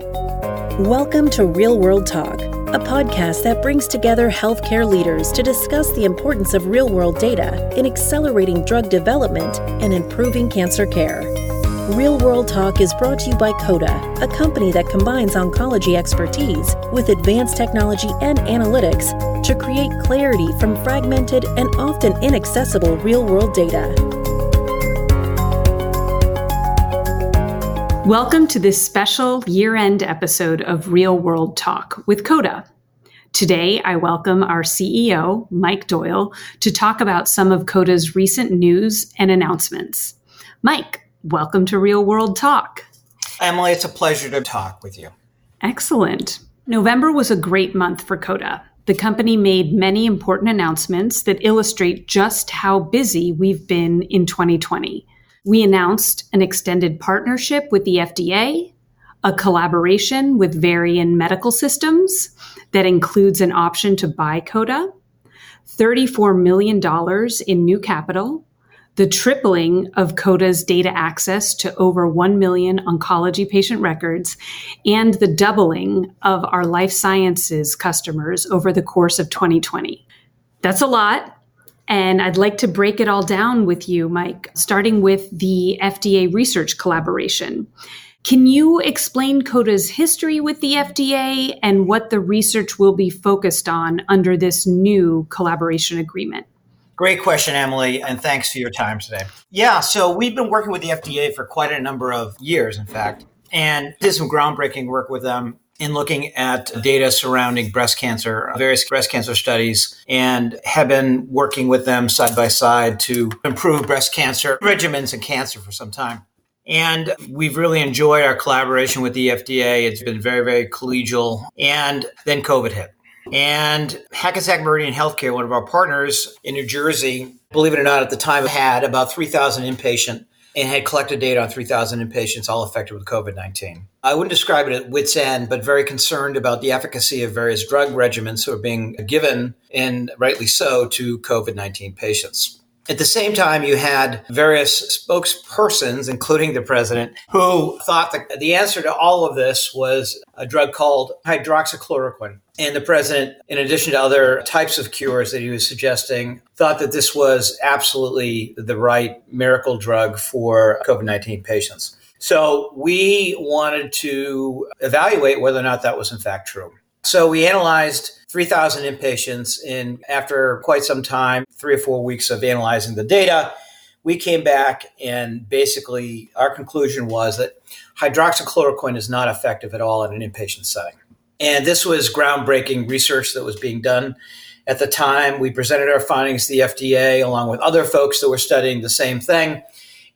Welcome to Real World Talk, a podcast that brings together healthcare leaders to discuss the importance of real world data in accelerating drug development and improving cancer care. Real World Talk is brought to you by COTA, a company that combines oncology expertise with advanced technology and analytics to create clarity from fragmented and often inaccessible real world data. Welcome to this special year end episode of Real World Talk with COTA. Today, I welcome our CEO, Mike Doyle, to talk about some of COTA's recent news and announcements. Mike, welcome to Real World Talk. Emily, it's a pleasure to talk with you. Excellent. November was a great month for COTA. The company made many important announcements that illustrate just how busy we've been in 2020. We announced an extended partnership with the FDA, a collaboration with Varian Medical Systems that includes an option to buy COTA, $34 million in new capital, the tripling of COTA's data access to over 1 million oncology patient records, and the doubling of our life sciences customers over the course of 2020. That's a lot, and I'd like to break it all down with you, Mike, starting with the FDA research collaboration. Can you explain COTA's history with the FDA and what the research will be focused on under this new collaboration agreement? Great question, Emily, and thanks for your time today. Yeah, so we've been working with the FDA for quite a number of years, in fact, and did some groundbreaking work with them in looking at data surrounding breast cancer, various breast cancer studies, and have been working with them side by side to improve breast cancer regimens and cancer for some time. And we've really enjoyed our collaboration with the FDA. It's been very, very collegial. And then COVID hit. And Hackensack Meridian Healthcare, one of our partners in New Jersey, believe it or not, at the time had about 3,000 inpatient and had collected data on 3,000 inpatients all affected with COVID 19. I wouldn't describe it at wits' end, but very concerned about the efficacy of various drug regimens who are being given, and rightly so, to COVID 19 patients. At the same time, you had various spokespersons, including the president, who thought that the answer to all of this was a drug called hydroxychloroquine. And the president, in addition to other types of cures that he was suggesting, thought that this was absolutely the right miracle drug for COVID 19 patients. So we wanted to evaluate whether or not that was in fact true. So we analyzed 3,000 inpatients And after quite some time, three or four weeks of analyzing the data. We came back and basically our conclusion was that hydroxychloroquine is not effective at all in an inpatient setting. And this was groundbreaking research that was being done at the time. We presented our findings to the FDA along with other folks that were studying the same thing.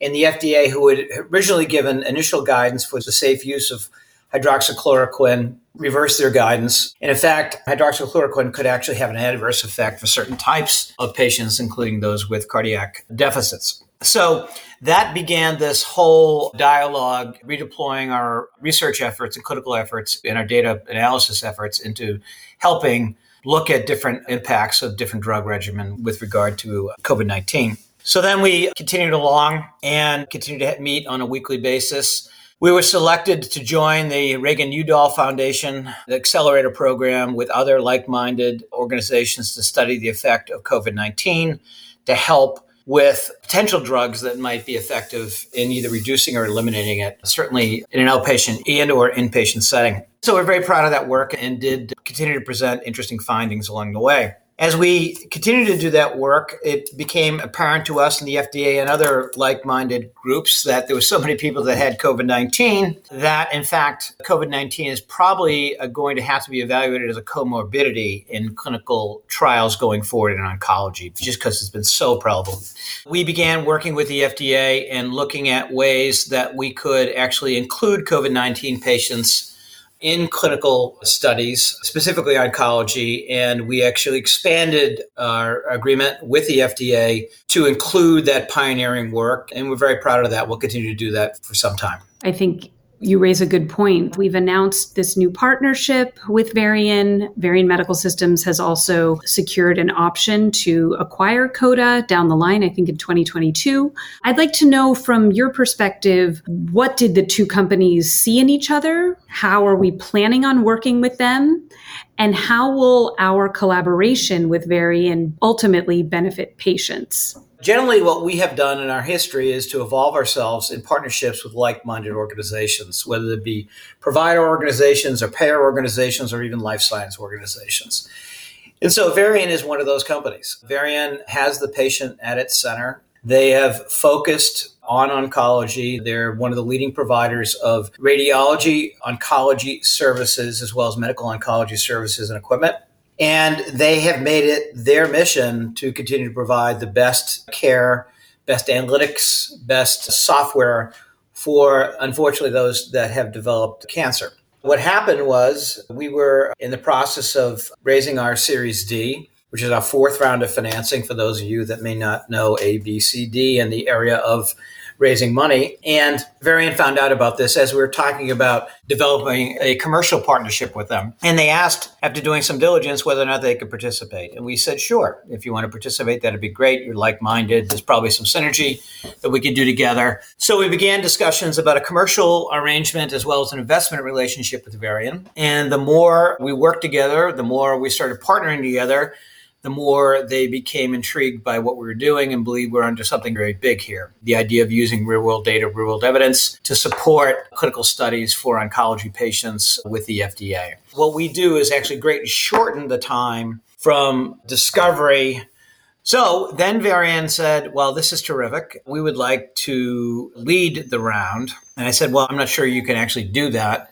And the FDA, who had originally given initial guidance for the safe use of hydroxychloroquine reverse their guidance. And in fact, hydroxychloroquine could actually have an adverse effect for certain types of patients, including those with cardiac deficits. So that began this whole dialogue, redeploying our research efforts and clinical efforts and our data analysis efforts into helping look at different impacts of different drug regimen with regard to COVID 19. So then we continued along and continued to meet on a weekly basis we were selected to join the Reagan Udall Foundation, the accelerator program with other like minded organizations to study the effect of COVID 19 to help with potential drugs that might be effective in either reducing or eliminating it, certainly in an outpatient and or inpatient setting. So we're very proud of that work and did continue to present interesting findings along the way. As we continued to do that work, it became apparent to us and the FDA and other like minded groups that there were so many people that had COVID 19 that, in fact, COVID 19 is probably uh, going to have to be evaluated as a comorbidity in clinical trials going forward in oncology, just because it's been so prevalent. We began working with the FDA and looking at ways that we could actually include COVID 19 patients in clinical studies, specifically oncology, and we actually expanded our agreement with the FDA to include that pioneering work. And we're very proud of that. We'll continue to do that for some time. I think You raise a good point. We've announced this new partnership with Varian. Varian Medical Systems has also secured an option to acquire COTA down the line, I think in 2022. I'd like to know from your perspective, what did the two companies see in each other? How are we planning on working with them? And how will our collaboration with Varian ultimately benefit patients? Generally, what we have done in our history is to evolve ourselves in partnerships with like minded organizations, whether it be provider organizations or payer organizations or even life science organizations. And so Varian is one of those companies. Varian has the patient at its center. They have focused on oncology. They're one of the leading providers of radiology, oncology services, as well as medical oncology services and equipment. And they have made it their mission to continue to provide the best care, best analytics, best software for, unfortunately, those that have developed cancer. What happened was we were in the process of raising our Series D, which is our fourth round of financing for those of you that may not know ABCD in the area of raising money. And Varian found out about this as we were talking about developing a commercial partnership with them. And they asked, after doing some diligence, whether or not they could participate. And we said, sure, if you want to participate, that'd be great. You're like minded. There's probably some synergy that we could do together. So we began discussions about a commercial arrangement as well as an investment relationship with Varian. And the more we worked together, the more we started partnering together the more they became intrigued by what we were doing and believed we're under something very big here. The idea of using real world data, real world evidence to support clinical studies for oncology patients with the FDA. What we do is actually greatly shorten the time from discovery. So then Varian said, Well, this is terrific. We would like to lead the round. And I said, Well, I'm not sure you can actually do that.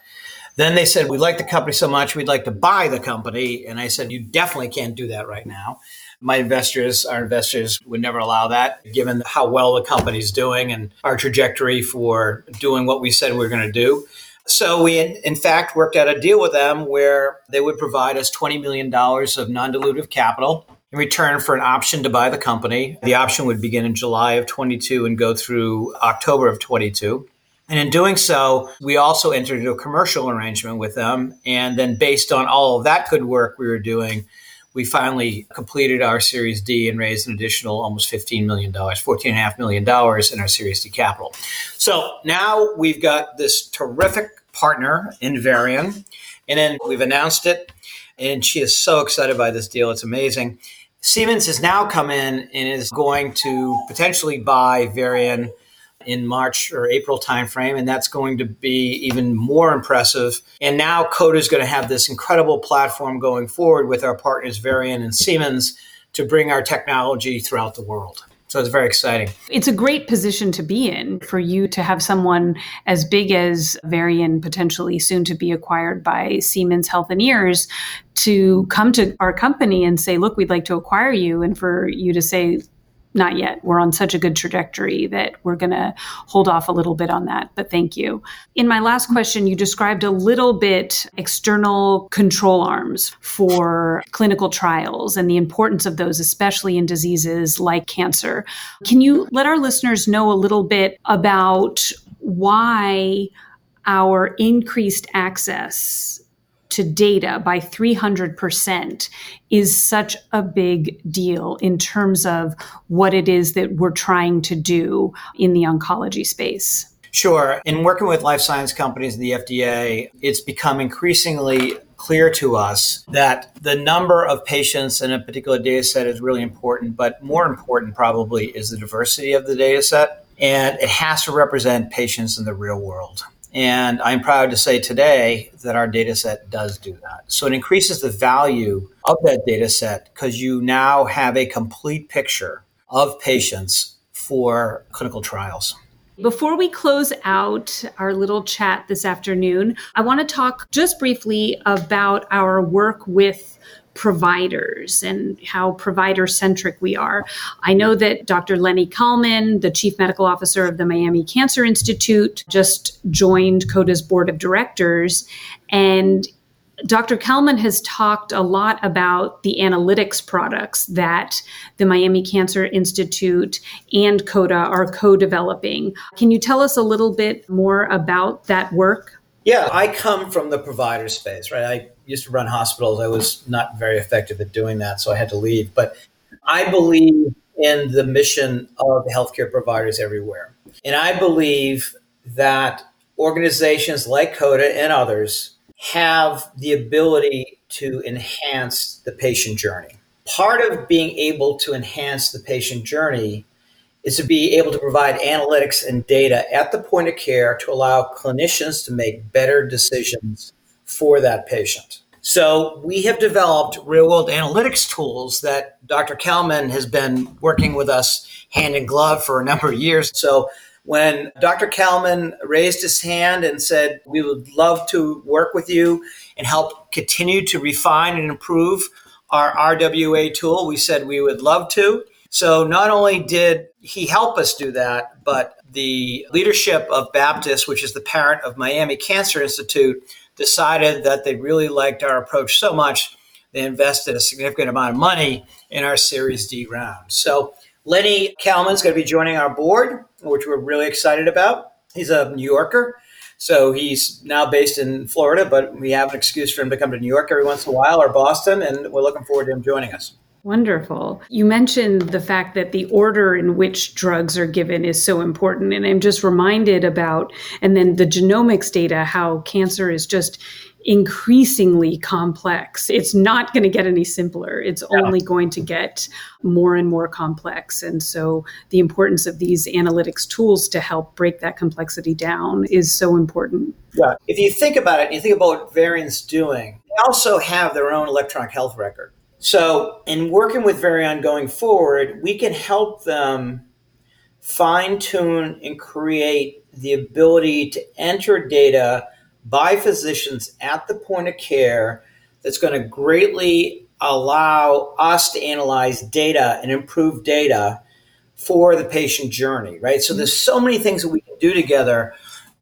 Then they said, We like the company so much, we'd like to buy the company. And I said, You definitely can't do that right now. My investors, our investors would never allow that, given how well the company's doing and our trajectory for doing what we said we were going to do. So we, in, fact, worked out a deal with them where they would provide us $20 million of non dilutive capital in return for an option to buy the company. The option would begin in July of 22 and go through October of 22. And in doing so, we also entered into a commercial arrangement with them. And then, based on all of that good work we were doing, we finally completed our Series D and raised an additional almost $15 million, $14.5 million in our Series D capital. So now we've got this terrific partner in Varian. And then we've announced it. And she is so excited by this deal. It's amazing. Siemens has now come in and is going to potentially buy Varian in March or April timeframe, and that's going to be even more impressive. And now COTA is going to have this incredible platform going forward with our partners Varian and Siemens to bring our technology throughout the world. So it's very exciting. It's a great position to be in for you to have someone as big as Varian, potentially soon to be acquired by Siemens Health and Healthineers, to come to our company and say, look, we'd like to acquire you. And for you to say, not yet. We're on such a good trajectory that we're going to hold off a little bit on that. But thank you. In my last question, you described a little bit external control arms for clinical trials and the importance of those, especially in diseases like cancer. Can you let our listeners know a little bit about why our increased access to data by 300% is such a big deal in terms of what it is that we're trying to do in the oncology space. Sure. In working with life science companies and the FDA, it's become increasingly clear to us that the number of patients in a particular data set is really important, but more important probably is the diversity of the data set. And it has to represent patients in the real world. And I'm proud to say today that our data set does do that. So it increases the value of that data set because you now have a complete picture of patients for clinical trials. Before we close out our little chat this afternoon, I want to talk just briefly about our work with providers and how provider centric we are. I know that Dr. Lenny Kalman, the chief medical officer of the Miami Cancer Institute, just joined COTA's board of directors. And Dr. Kalman has talked a lot about the analytics products that the Miami Cancer Institute and COTA are co developing. Can you tell us a little bit more about that work? Yeah, I come from the provider space, right? I used to run hospitals. I was not very effective at doing that, so I had to leave. But I believe in the mission of healthcare providers everywhere. And I believe that organizations like COTA and others have the ability to enhance the patient journey. Part of being able to enhance the patient journey is to be able to provide analytics and data at the point of care to allow clinicians to make better decisions for that patient. So we have developed real world analytics tools that Dr. Kalman has been working with us hand in glove for a number of years. So when Dr. Kalman raised his hand and said, We would love to work with you and help continue to refine and improve our RWA tool, we said we would love to. So not only did he help us do that, but the leadership of Baptist, which is the parent of Miami Cancer Institute, decided that they really liked our approach so much, they invested a significant amount of money in our Series D round. So Lenny Kalman's going to be joining our board, which we're really excited about. He's a New Yorker. So he's now based in Florida, but we have an excuse for him to come to New York every once in a while or Boston, and we're looking forward to him joining us. Wonderful. You mentioned the fact that the order in which drugs are given is so important. And I'm just reminded about, and then the genomics data, how cancer is just increasingly complex. It's not going to get any simpler. It's yeah. only going to get more and more complex. And so the importance of these analytics tools to help break that complexity down is so important. Yeah. If you think about it, you think about what Varian's doing, they also have their own electronic health record. So in working with Varian going forward, we can help them fine tune and create the ability to enter data by physicians at the point of care that's going to greatly allow us to analyze data and improve data for the patient journey, right? So there's so many things that we can do together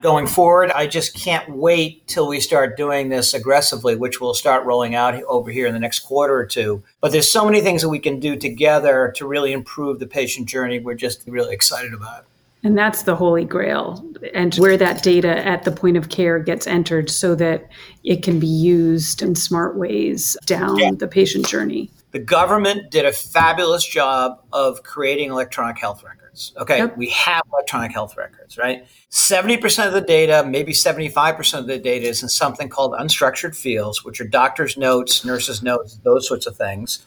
going forward. I just can't wait till we start doing this aggressively, which we'll start rolling out over here in the next quarter or two. But there's so many things that we can do together to really improve the patient journey. We're just really excited about. And that's the holy grail, and where that data at the point of care gets entered so that it can be used in smart ways down yeah. the patient journey. The government did a fabulous job of creating electronic health records. Okay, yep. we have electronic health records, right? 70% of the data, maybe 75% of the data is in something called unstructured fields, which are doctors' notes, nurses' notes, those sorts of things.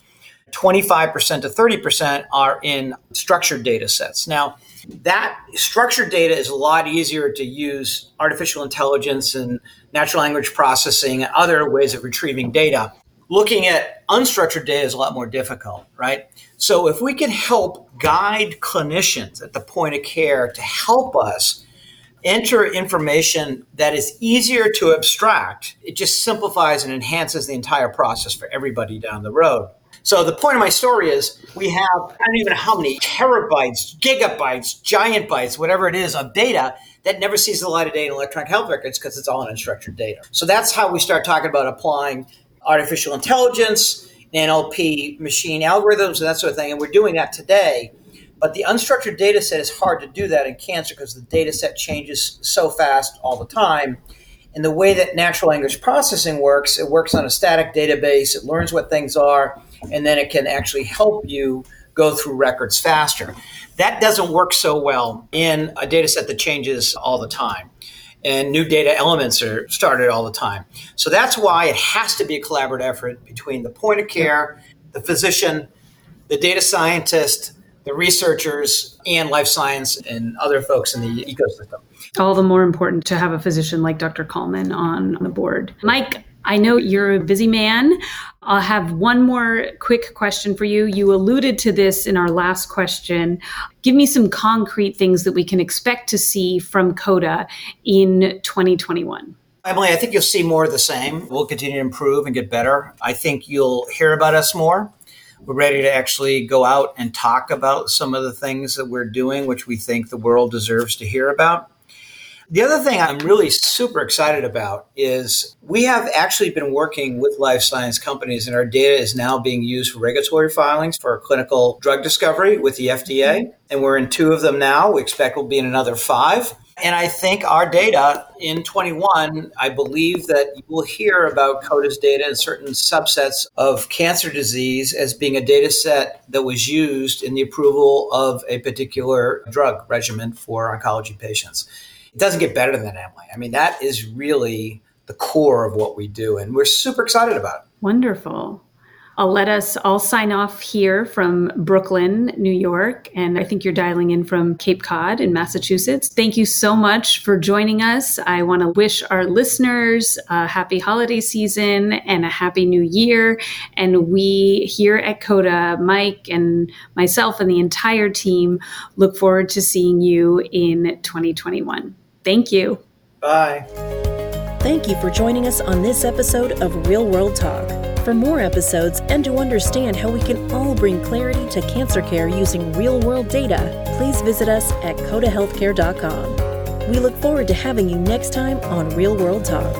25% to 30% are in structured data sets. Now, that structured data is a lot easier to use artificial intelligence and natural language processing and other ways of retrieving data. Looking at unstructured data is a lot more difficult, right? So, if we can help guide clinicians at the point of care to help us enter information that is easier to abstract, it just simplifies and enhances the entire process for everybody down the road. So the point of my story is we have, I don't even know how many terabytes, gigabytes, giant bytes, whatever it is of data that never sees the light of day in electronic health records because it's all unstructured data. So that's how we start talking about applying artificial intelligence, NLP machine algorithms, and that sort of thing. And we're doing that today. But the unstructured data set is hard to do that in cancer because the data set changes so fast all the time. And the way that natural language processing works, it works on a static database, it learns what things are, and then it can actually help you go through records faster. That doesn't work so well in a data set that changes all the time. And new data elements are started all the time. So that's why it has to be a collaborative effort between the point of care, the physician, the data scientist, the researchers, and life science and other folks in the ecosystem. All the more important to have a physician like Dr. Kalman on the board. Mike, I know you're a busy man. I'll have one more quick question for you. You alluded to this in our last question. Give me some concrete things that we can expect to see from COTA in 2021. Emily, I think you'll see more of the same. We'll continue to improve and get better. I think you'll hear about us more. We're ready to actually go out and talk about some of the things that we're doing, which we think the world deserves to hear about. The other thing I'm really super excited about is we have actually been working with life science companies, and our data is now being used for regulatory filings for clinical drug discovery with the FDA. Mm-hmm. And we're in two of them now. We expect we'll be in another five. And I think our data in 21, I believe that you will hear about COTA's data in certain subsets of cancer disease as being a data set that was used in the approval of a particular drug regimen for oncology patients. It doesn't get better than that, Emily. I mean, that is really the core of what we do, and we're super excited about it. Wonderful. I'll let us all sign off here from Brooklyn, New York. And I think you're dialing in from Cape Cod in Massachusetts. Thank you so much for joining us. I want to wish our listeners a happy holiday season and a happy new year. And we here at COTA, Mike and myself and the entire team look forward to seeing you in 2021. Thank you. Bye. Thank you for joining us on this episode of Real World Talk. For more episodes and to understand how we can all bring clarity to cancer care using real world data, please visit us at cotahealthcare.com. We look forward to having you next time on Real World Talk.